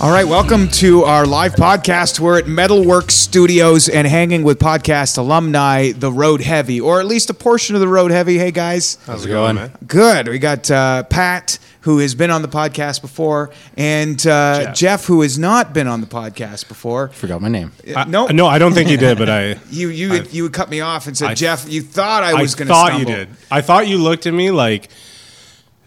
All right, welcome to our live podcast. We're at Metalworks Studios and hanging with podcast alumni, the Road Heavy, or at least a portion of the Road Heavy. Hey guys, How's it going, man? good. We got uh, Pat, who has been on the podcast before, and uh, Jeff. Jeff. who has not been on the podcast before. Forgot my name. Uh, no, no, I don't think you did, but I. You you I- you would cut me off and said, I- Jeff, you thought I was going to I thought stumble. you did. I thought you looked at me like,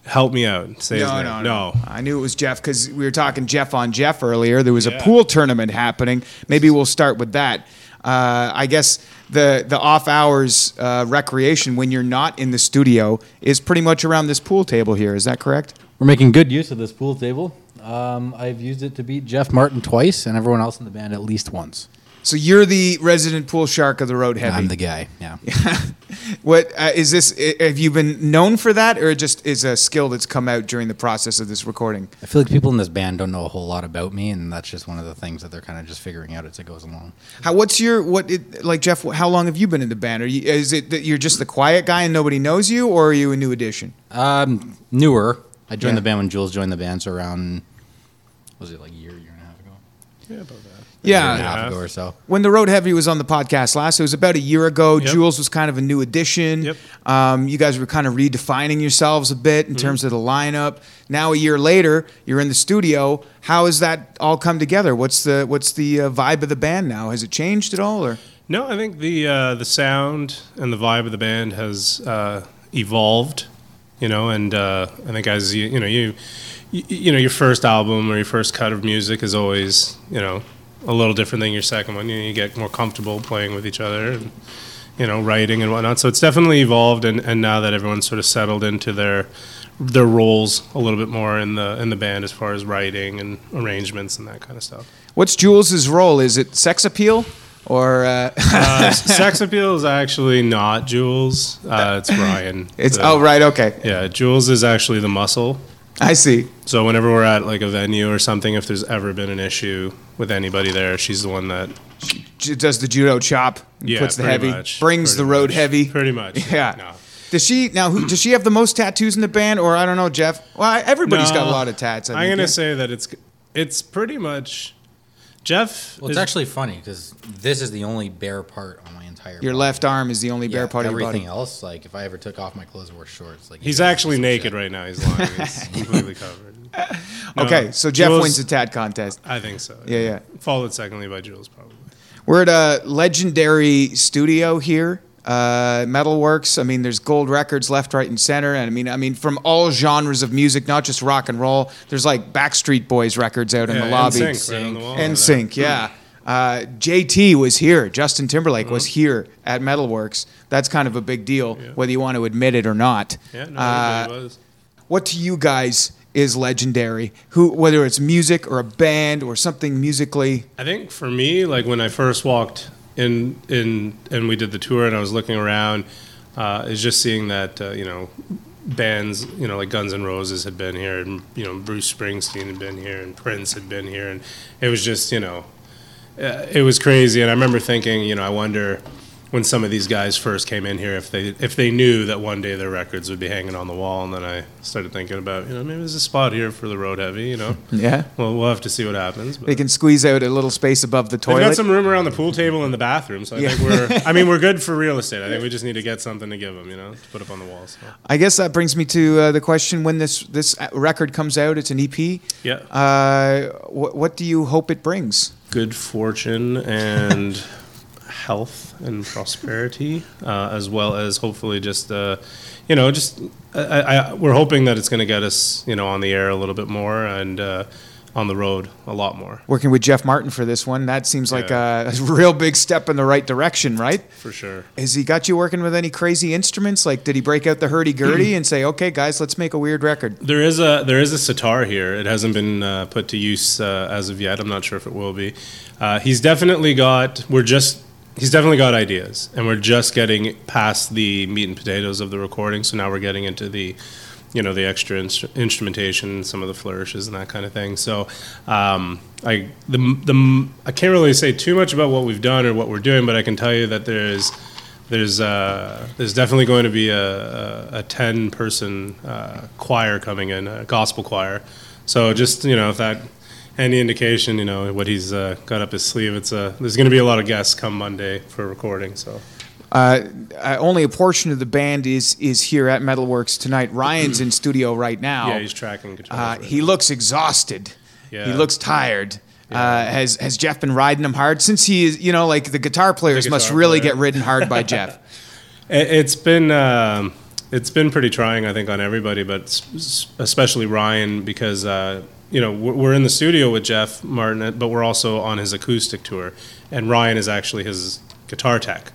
"Help me out." Say his No, name. no, no, I knew it was Jeff because we were talking Jeff on Jeff earlier. There was a pool tournament happening. Maybe we'll start with that. Uh, I guess the the off hours uh, recreation when you're not in the studio is pretty much around this pool table here. Is that correct? We're making good use of this pool table. Um, I've used it to beat Jeff Martin twice and everyone else in the band at least once. So you're the resident pool shark of the road heavy. I'm the guy. Yeah. what uh, is this? i- Have you been known for that, or it just is a skill that's come out during the process of this recording? I feel like people in this band don't know a whole lot about me, and that's just one of the things that they're kind of just figuring out as it goes along. How, what's your what? It, like Jeff, how long have you been in the band? Are you, is it that you're just the quiet guy and nobody knows you, or are you a new addition? Um, newer. I joined Yeah. the band when Jules joined the band, so around was it like a year, year and a half ago? Yeah, about that. Year and a Yeah. half ago or so. When the Road Heavy was on the podcast last, it was about a year ago. Yep. Jules was kind of a new addition. Yep. Um, you guys were kind of redefining yourselves a bit Mm-hmm. in terms of the lineup. Now, a year later, you're in the studio. How has that all come together? What's the what's the uh, vibe of the band now? Has it changed at all, or No, I think the uh, the sound and the vibe of the band has uh, evolved. You know, and uh, I think as you you know you you know your first album or your first cut of music is always you know a little different than your second one. You, know, you get more comfortable playing with each other and you know writing and whatnot. So it's definitely evolved, and, and now that everyone's sort of settled into their their roles a little bit more in the in the band as far as writing and arrangements and that kind of stuff. what's Jules's role? Is it sex appeal, or uh, Uh, sex appeal is actually not Jules. Uh, it's Ryan. it's The- oh right, okay, Yeah, Jules is actually the muscle. I see. So whenever we're at like a venue or something, if there's ever been an issue with anybody there, she's the one that She does the judo chop, and yeah puts the heavy, much, brings pretty the road much, heavy. Pretty much. Yeah. No. Does she now? Who, does she have the most tattoos in the band, or I don't know, Jeff? Well, I- everybody's got a lot of tats. I I'm gonna yeah. say that it's it's pretty much Jeff. Well, it's is- actually funny because this is the only bare part on my entire. your body. left arm is the only Yeah, bare part of your body. everything else, like if I ever took off my clothes and wore shorts, like He's actually naked shit. right now. He's lying. He's completely covered. No, Okay, so Jeff Jules- wins the tat contest. I think so. Yeah, yeah. yeah. Followed secondly by Jules, probably. We're at a legendary studio here, uh, Metalworks. I mean, there's gold records left, right, and center. And I mean, I mean, from all genres of music, not just rock and roll. There's like Backstreet Boys records out in the lobby. NSYNC right on the wall over And sync, yeah. Uh, JT was here. Justin Timberlake was Uh-huh. here at Metalworks. That's kind of a big deal, whether you want to admit it or not. Yeah, no, Uh, was. what to you guys is legendary? Who, whether it's music or a band or something musically. I think for me, like when I first walked in, in and we did the tour, and I was looking around, uh, is just seeing that uh, you know bands, you know, like Guns N' Roses had been here, and you know Bruce Springsteen had been here, and Prince had been here, and it was just you know, Uh, it was crazy. And I remember thinking, you know, I wonder when some of these guys first came in here if they if they knew that one day their records would be hanging on the wall. And then I started thinking about, you know, maybe there's a spot here for the road heavy. You know, Yeah. well we'll have to see what happens. But. They can squeeze out a little space above the toilet They've got some room around the pool table and the bathroom, so I Yeah. think we're. I mean, we're good for real estate. I think we just need to get something to give them, you know, to put up on the walls. So. I guess that brings me to uh, the question: When this this record comes out, it's an EP. Yeah. Uh, what, what do you hope it brings? Good fortune and health and prosperity, uh, as well as hopefully just, uh, you know, just I, I, we're hoping that it's going to get us, you know, on the air a little bit more and. Uh, on the road a lot more Working with Jeff Martin for this one, that seems like Yeah. a, a real big step in the right direction, right? for sure. Has he got you working with any crazy instruments? Like, did he break out the hurdy gurdy and say, "Okay, guys, let's make a weird record"? There is a there is a sitar here. It hasn't been uh, put to use uh, as of yet. I'm not sure if it will be. Uh, he's definitely got. We're just. He's definitely got ideas, and we're just getting past the meat and potatoes of the recording. So now we're getting into the, you know, the extra instru- instrumentation, some of the flourishes and that kind of thing. So, um, I the the I can't really say too much about what we've done or what we're doing, but I can tell you that there's there's uh, there's definitely going to be a, a, a ten person uh, choir coming in, a gospel choir. So just you know, if that any indication, you know what he's uh, got up his sleeve, it's uh, there's going to be a lot of guests come Monday for recording. So Uh, uh, only a portion of the band is is here at Metalworks tonight. Ryan's in studio right now. yeah, he's tracking guitars. Uh, right he now. looks exhausted. Yeah. He looks tired. Uh, has has Jeff been riding him hard since he is? You know, like the guitar players must guitar really player. get ridden hard by Jeff. It- It's been um, it's been pretty trying, I think, on everybody, but especially Ryan because uh, you know we're in the studio with Jeff Martin, but we're also on his acoustic tour, and Ryan is actually his guitar tech.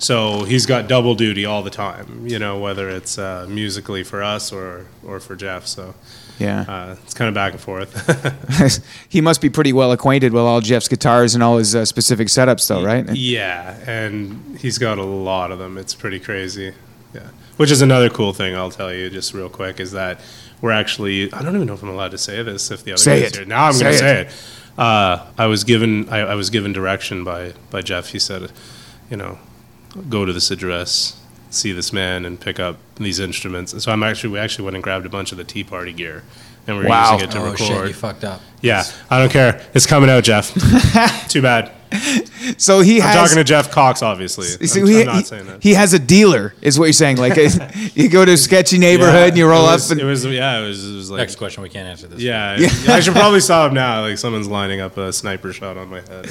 So he's got double duty all the time, you know, whether it's uh, musically for us or, or for Jeff. So Yeah. uh, it's kind of back and forth. he must be pretty well acquainted with all Jeff's guitars and all his uh, specific setups, though, right? Yeah, and he's got a lot of them. It's pretty crazy. Yeah, which is another cool thing I'll tell you just real quick is that we're actually I don't even know if I'm allowed to say this if the other Say guys it. here. Now I'm going to say it. Uh, I was given I, I was given direction by by Jeff. He said, you know, go to this address, see this man, and pick up these instruments. And so I'm actually we actually went and grabbed a bunch of the Tea Party gear. And we're Wow. using it to oh record. shit, you fucked up. yeah, I don't care. It's coming out, Jeff. Too bad. So he I'm has. talking to Jeff Cox, obviously. so I'm, he, I'm not he- saying that. he has a dealer, is what you're saying. Like you go to a sketchy neighborhood Yeah, and you roll it up and it was yeah, it was, it was like Next question, we can't answer this. yeah, I should probably stop him now. Like someone's lining up a sniper shot on my head.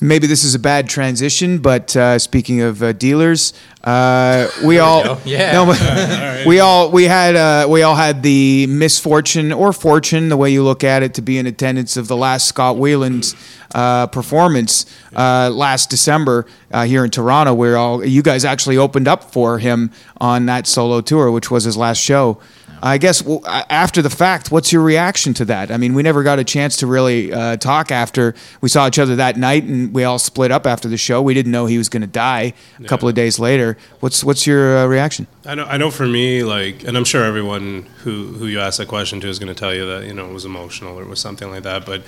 Maybe this is a bad transition. But uh, speaking of uh, dealers, uh, we all go. Yeah. no, we all we had uh, we all had the misfortune or fortune, the way you look at it, to be in attendance of the last Scott Weiland's uh, performance uh, last December uh, here in Toronto, where all you guys actually opened up for him on that solo tour, which was his last show. I guess well, after the fact, what's your reaction to that? I mean, we never got a chance to really uh, talk after we saw each other that night, and we all split up after the show. We didn't know he was going to die a couple of days later. What's what's your uh, reaction? I know, I know. For me, like, and I'm sure everyone who who you asked that question to is going to tell you that you know it was emotional or it was something like that. But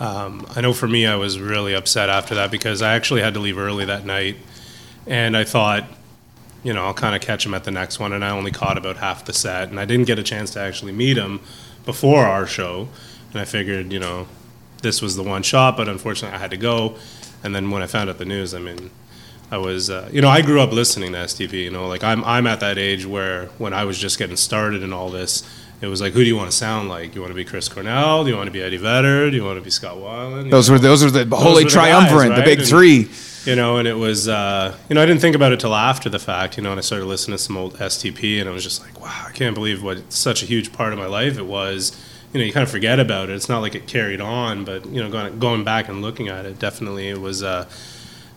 um, I know for me, I was really upset after that because I actually had to leave early that night, and I thought, you know, I'll kind of catch him at the next one, and I only caught about half the set, and I didn't get a chance to actually meet him before our show, and I figured, you know, this was the one shot, but unfortunately, I had to go, and then when I found out the news, I mean. I was, uh, you know, I grew up listening to STP. You know, like I'm, I'm at that age where when I was just getting started in all this, it was like, who do you want to sound like? You want to be Chris Cornell? Do you want to be Eddie Vedder? Do you want to be Scott Weiland? Those know? were those were the holy were the guys, triumvirate, the right? big And- three. You know, and it was, uh, you know, I didn't think about it till after the fact, you know, and I started listening to some old STP, and I was just like, wow, I can't believe what such a huge part of my life it was. You know, you kind of forget about it. It's not like it carried on, but you know, going, going back and looking at it, definitely it was. Uh,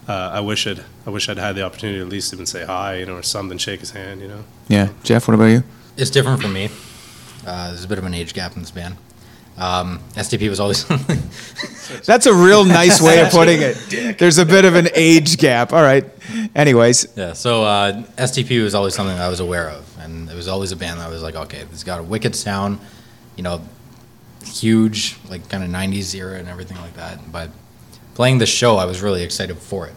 uh, I wish I'd, I wish I'd had the opportunity to at least even say hi, you know, or something, shake his hand, you know. Yeah, Jeff. What about you? It's different for me. Uh, there's a bit of an age gap in this band. Um, STP was always something That's a real nice way of putting it. There's a bit of an age gap. All right. Anyways, yeah. So uh, STP was always something I was aware of, and it was always a band that I was like, okay, it's got a wicked sound, you know, huge, like kind of '90s era and everything like that. But playing the show, I was really excited for it.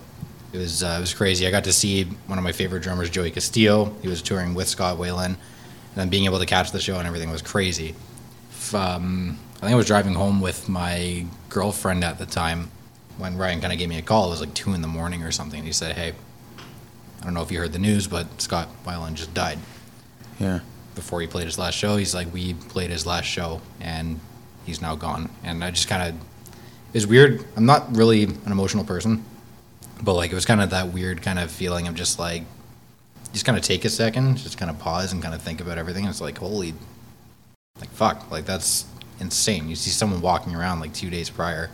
It was uh, it was crazy. I got to see one of my favorite drummers, Joey Castillo. He was touring with Scott Weiland, and then being able to catch the show and everything was crazy. Um, I think I was driving home with my girlfriend at the time when Ryan kind of gave me a call. It was like two in the morning or something. He said, "Hey, I don't know if you heard the news, but Scott Weiland just died." yeah. Before he played his last show, he's like, "We played his last show, and he's now gone." And I just kind of, it was weird. I'm not really an emotional person, but like it was kind of that weird kind of feeling of just like, just kind of take a second, just kind of pause and kind of think about everything. It's like, holy, like fuck, like that's insane. You see someone walking around like two days prior,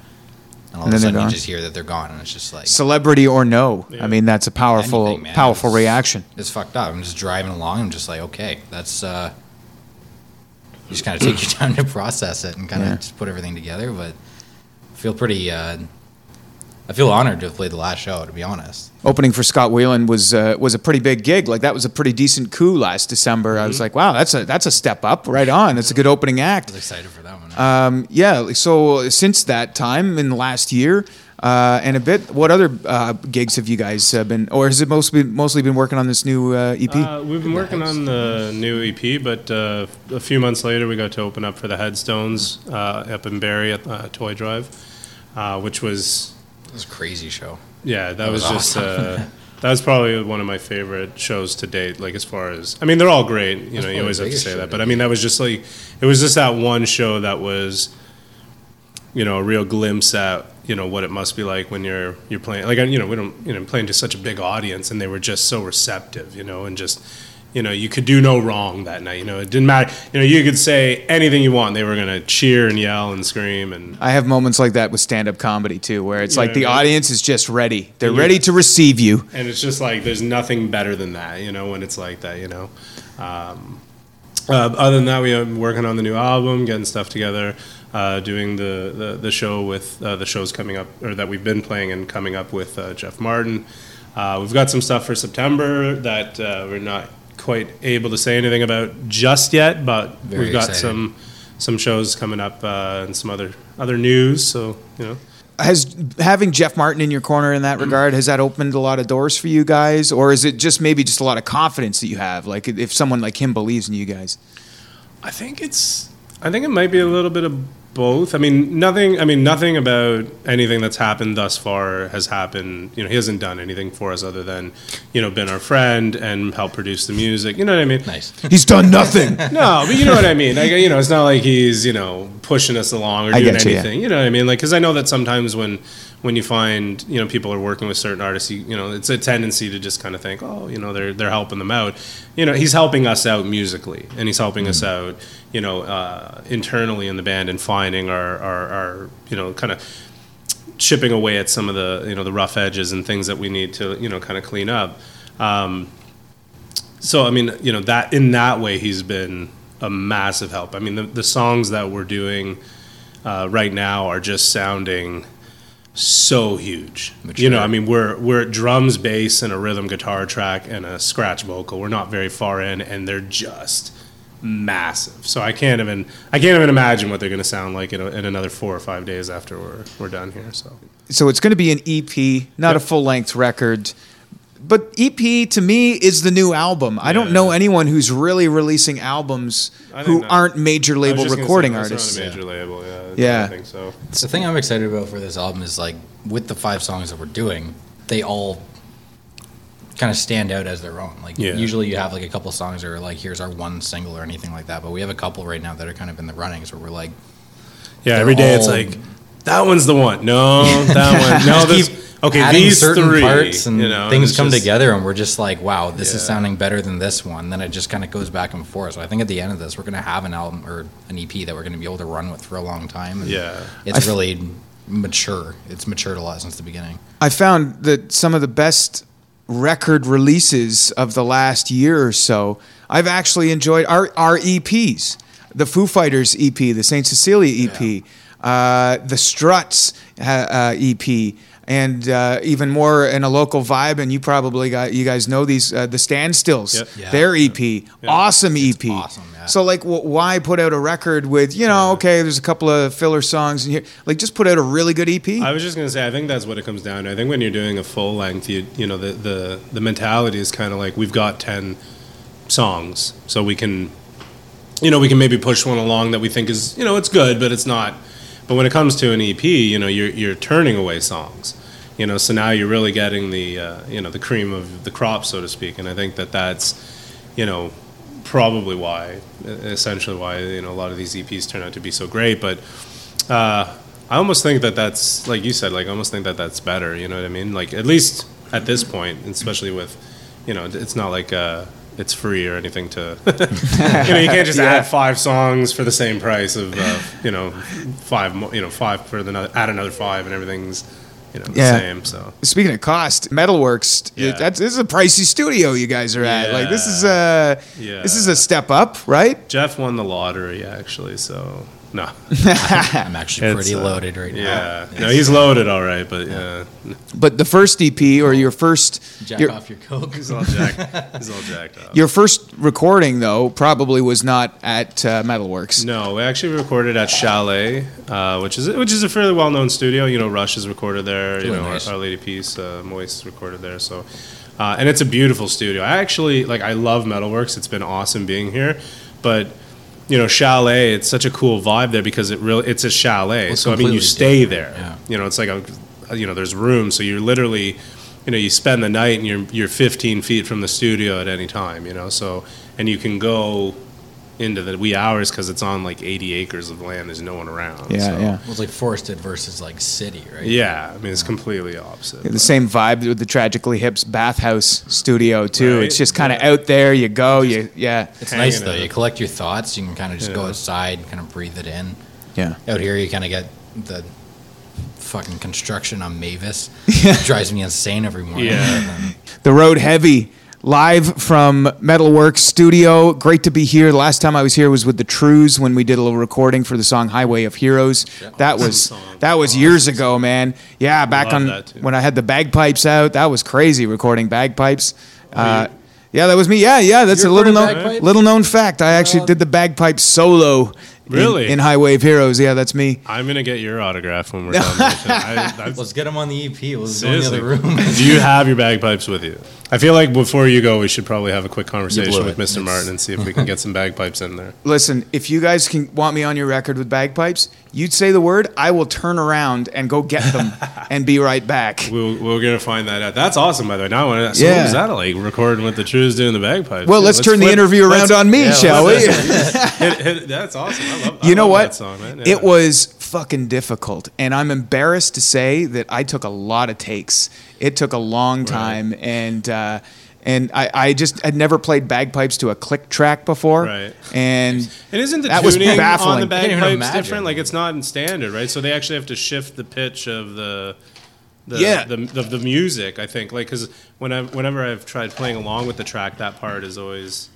and all And of a then they're sudden you just hear that they're gone, and it's just like Celebrity or no, Yeah. I mean that's a powerful, anything, powerful It's- reaction. It's fucked up. I'm just driving along. I'm just like, okay, that's. uh You just kind of take your time to process it and kind of Yeah. just put everything together, but I feel pretty. uh I feel honored to have played the last show. To be honest, Opening for Scott Weiland was uh, was a pretty big gig. Like that was a pretty decent coup last December. I Mm-hmm. was like, wow, that's a that's a step up. Right on. That's a good opening I act. was excited for that one. Um, yeah. So since that time in the last year uh, and a bit, what other uh, gigs have you guys uh, been, or has it mostly mostly been working on this new uh, EP? Uh, we've been working on the new EP, but uh, a few months later, we got to open up for the Headstones uh, up in Barrie at uh, Toy Drive, uh, which was it was crazy show. yeah, that, That was, was just uh, that was probably one of my favorite shows to date. Like as far as I mean, they're all great. You That's know, you always have to say that, but I mean, that was just like it was just that one show that was, you know, a real glimpse at you know what it must be like when you're you're playing like you know we don't you know playing to such a big audience and they were just so receptive you know and just you know you could do no wrong that night you know it didn't matter you know you could say anything you want they were gonna cheer and yell and scream and I have moments like that with stand-up comedy too, where it's like the right. audience is just ready. They're Yeah. ready to receive you. and it's just like there's nothing better than that, you know, when it's like that, you know. Um, uh, other than that, we are working on the new album, getting stuff together, uh, doing the, the, the show with uh, the shows coming up, or that we've been playing and coming up with uh, Jeff Martin. Uh, we've got some stuff for September that uh, we're not quite able to say anything about just yet, but Very we've got excited. some some shows coming up uh, and some other other news. So you know, Has having Jeff Martin in your corner in that regard has that opened a lot of doors for you guys, or is it just maybe just a lot of confidence that you have? Like if someone like him believes in you guys. I think it's. I think it might be a little bit of both. I mean, nothing. I mean, nothing about anything that's happened thus far has happened. You know, he hasn't done anything for us other than, you know, been our friend and helped produce the music. You know what I mean? Nice. He's done nothing. No, but you know what I mean. Like, you know, it's not like he's you know pushing us along or I doing you, yeah. anything. You know what I mean? Like, because I know that sometimes when when you find you know people are working with certain artists, you, you know, it's a tendency to just kind of think, oh, you know, they're they're helping them out. You know, he's helping us out musically, and he's helping us Mm. out, you know, uh, internally in the band and finding our our, our you know kind of chipping away at some of the you know the rough edges and things that we need to you know kind of clean up. Um, so I mean, you know that in that way he's been a massive help. I mean, the, the songs that we're doing uh, right now are just sounding so huge. You know, I mean, we're we're at drums, bass, and a rhythm guitar track and a scratch vocal. We're not very far in, and they're just massive. So I can't even I can't even imagine what they're going to sound like in, a, in another four or five days after we're we're done here. So so it's going to be an EP, not a full length record. But EP to me is the new album. I don't know anyone who's really releasing albums who think not. aren't major I was label just recording say, that's artists. Not a major label, yeah. Yeah. I think so. The thing I'm excited about for this album is like with the five songs that we're doing, they all kind of stand out as their own. Like Yeah. usually you have like a couple songs that are like here's our one single or anything like that, but we have a couple right now that are kind of in the runnings where we're like Yeah, They're every day it's like that one's the one. No, that one. No, keep this. Okay, adding these certain three parts and you know, things come just- together and we're just like wow this is sounding better than this one then it just kind of goes back and forth so i think at the end of this we're going to have an album or an ep that we're going to be able to run with for a long time and Yeah. it's really mature it's matured a lot since the beginning I found that some of the best record releases of the last year or so, I've actually enjoyed our, our EPs. The Foo Fighters EP, the St. Cecilia EP, uh, the Struts uh, uh, EP, and uh, even more in a local vibe. And you probably got you guys know these uh, the Standstills, Yep. Yeah. their EP, awesome EP. awesome, yeah. So like, wh- why put out a record with you know? Okay, there's a couple of filler songs in here. Like, just put out a really good EP. I was just gonna say, I think that's what it comes down to. I think when you're doing a full length, you you know, the the the mentality is kind of like we've got ten songs, so we can, you know, we can maybe push one along that we think is, you know, it's good, but it's not. But when it comes to an EP, you know, you're you're turning away songs, you know, so now you're really getting the uh, you know the cream of the crop, so to speak. And I think that that's, you know, probably why, essentially why you know a lot of these EPs turn out to be so great, but. Uh, I almost think that that's like you said. Like I almost think that that's better. You know what I mean? Like at least at this point, especially with, you know, it's not like uh, it's free or anything to. you know, you can't just add five songs for the same price of uh, you know five you know five for the add another five and everything's you know the Yeah. same. So Speaking of cost, Metalworks, Yeah. that's this is a pricey studio you guys are at. Like this is a Yeah. this is a step up, right? Jeff won the lottery actually. So no. I'm actually pretty uh, loaded right now. Yeah. No, he's loaded all right, but yeah, But the first EP or your first Jack your, off your coke. he's all jacked. he's all jacked up. your first recording though probably was not at uh, Metalworks. No, we actually recorded at Chalet, uh, which is which is a fairly well known studio. You know, Rush has recorded there. you Really know, nice. Our, Our Lady Peace, uh, Moist recorded there. So, uh, and it's a beautiful studio. I actually like. I love Metalworks. It's been awesome being here, but. You know, chalet. It's such a cool vibe there because it really it's a chalet. it's so I mean, you stay different, there. yeah. You know, it's like a, you know, there's rooms, so you're literally, you know, you spend the night and you're you're 15 feet from the studio at any time. You know, so and you can go into the wee hours because it's on like 80 acres of land. There's no one around. Yeah, so- yeah. Well, it's like forested versus like city, right? Yeah, I mean it's completely opposite. The same vibe with the Tragically Hip's Bathhouse studio too. Right, It's just kind of yeah. out there. You go, you yeah, It's nice though. out. You collect your thoughts. You can kind of just go Yeah. outside, kind of breathe it in. yeah. Out here, you kind of get the fucking construction on Mavis. Drives me insane every morning. Yeah. The Road Heavy, live from Metalworks Studio. Great to be here. The last time I was here was with the Trews when we did a little recording for the song Highway of Heroes. That was song. that was years ago, man. Yeah, back on when I had the bagpipes out. That was crazy recording bagpipes. Uh, yeah, that was me. Yeah, yeah, that's You a little known bagpipes? little known fact. I actually Uh, did the bagpipe solo. In- Really? In, Highway of Heroes. Yeah, that's me. I'm gonna get your autograph when we're done. I, I, Let's get him on the EP. We'll just go in the seriously, other room. do you have your bagpipes with you? I feel like before you go, we should probably have a quick conversation blew with it. Mr. Martin and see if we can get some bagpipes in there. Listen, if you guys can want me on your record with bagpipes, you'd say the word, I will turn around and go get them and be right back. We'll, we're gonna find that out. That's awesome, by the way. Now, I wanna- so Yeah. what was that like? Recording with the Trews doing the bagpipes. Well, Yeah, let's, turn the flip- interview around let's- on me, yeah, shall we? let's- hit- hit- that's awesome. I love. I you know love what? That song, man. Yeah. It was fucking difficult, and I'm embarrassed to say that I took a lot of takes. It took a long time, and uh, and I, I just had never played bagpipes to a click track before, Right. and And isn't the That was tuning on baffling. the I can't even bagpipes imagine. different? Like it's not in standard, right? So they actually have to shift the pitch of the. The, Yeah. the, the, the music, I think, like, because when I, whenever I've tried playing along with the track, that part is always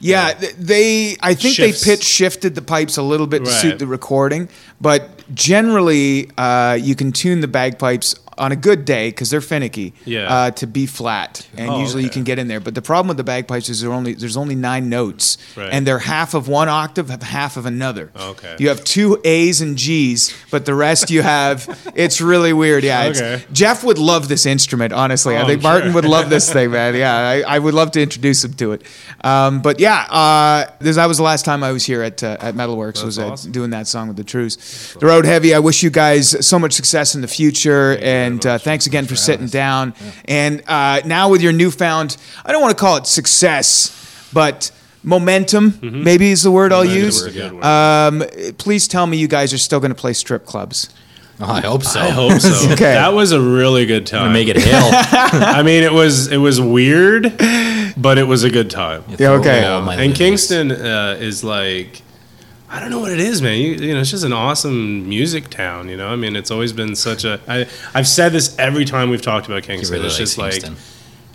Yeah, th- they. I think Shifts. they pitch shifted the pipes a little bit to suit the recording, but generally, uh, you can tune the bagpipes on a good day because they're finicky. Yeah. Uh, to be flat, and Oh, usually you can get in there. But the problem with the bagpipes is there only there's only nine notes, Right. and they're half of one octave, half of another. Okay. You have two A's and G's, but the rest you have. It's really weird. Yeah. Okay. Jeff would love this instrument. Honestly, I Oh, think I'm Martin would love this thing, man. Yeah, I, I would love to introduce him to it. Um, but yeah, uh, this that was the last time I was here at uh, at Metalworks. was at awesome. doing that song with the Trews. The Road Heavy. I wish you guys so much success in the future, very and uh, thanks again for sitting down. And uh, now with your newfound, I don't want to call it success, but. Momentum, maybe is the word I'll use. is a good word. Um, please tell me you guys are still going to play strip clubs. Oh, I hope so. I hope so. Okay. That was a really good time. make it hail. I mean, it was it was weird, but it was a good time. Yeah, okay. All and. Kingston uh, is like, I don't know what it is, man. You, you know, it's just an awesome music town. You know, I mean, it's always been such a. I, I've said this every time we've talked about Kingston. really it's just like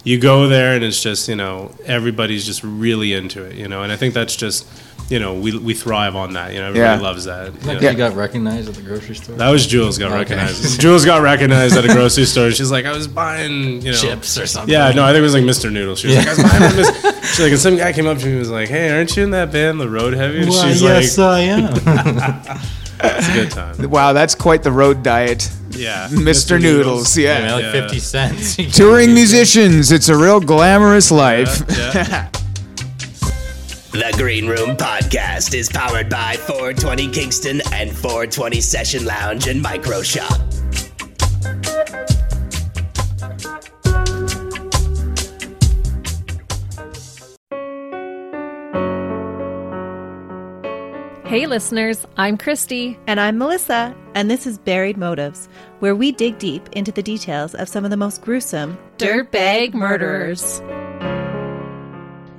you go there and it's just you know everybody's just really into it. You know, and I think that's just you know we we thrive on that. You know, everybody Yeah. loves that. you Like know. you got recognized at the grocery store. That was Jules got Okay. recognized. Jules got recognized at a grocery store. She's like, I was buying, you know, Chips or something. Yeah, no, I think it was like Mr. Noodle. She was like, I was buying Miss. She's like, and some guy came up to me and was like, Hey, aren't you in that band, The Road Heavy? And Why, she's yes, like, I am. It's a good time. Wow, that's quite the road diet. Yeah, Mr. Noodles, I yeah. mean, like Yeah. 50 cents. Touring musicians, it's a real glamorous life. Yeah. The Green Room Podcast is powered by 420 Kingston and 420 Session Lounge and Micro Shop. Hey, listeners, I'm Christy. And I'm Melissa, and this is Buried Motives, where we dig deep into the details of some of the most gruesome Dirtbag Murderers.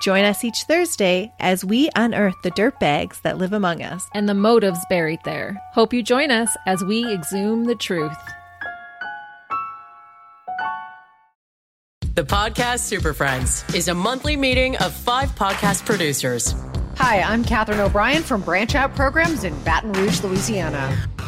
Join us each Thursday as we unearth the dirt bags that live among us. and the motives buried there. Hope you join us as we exhume the truth. The podcast Super Friends is a monthly meeting of five podcast producers. Hi, I'm Katherine O'Brien from Branch Out Programs in Baton Rouge, Louisiana.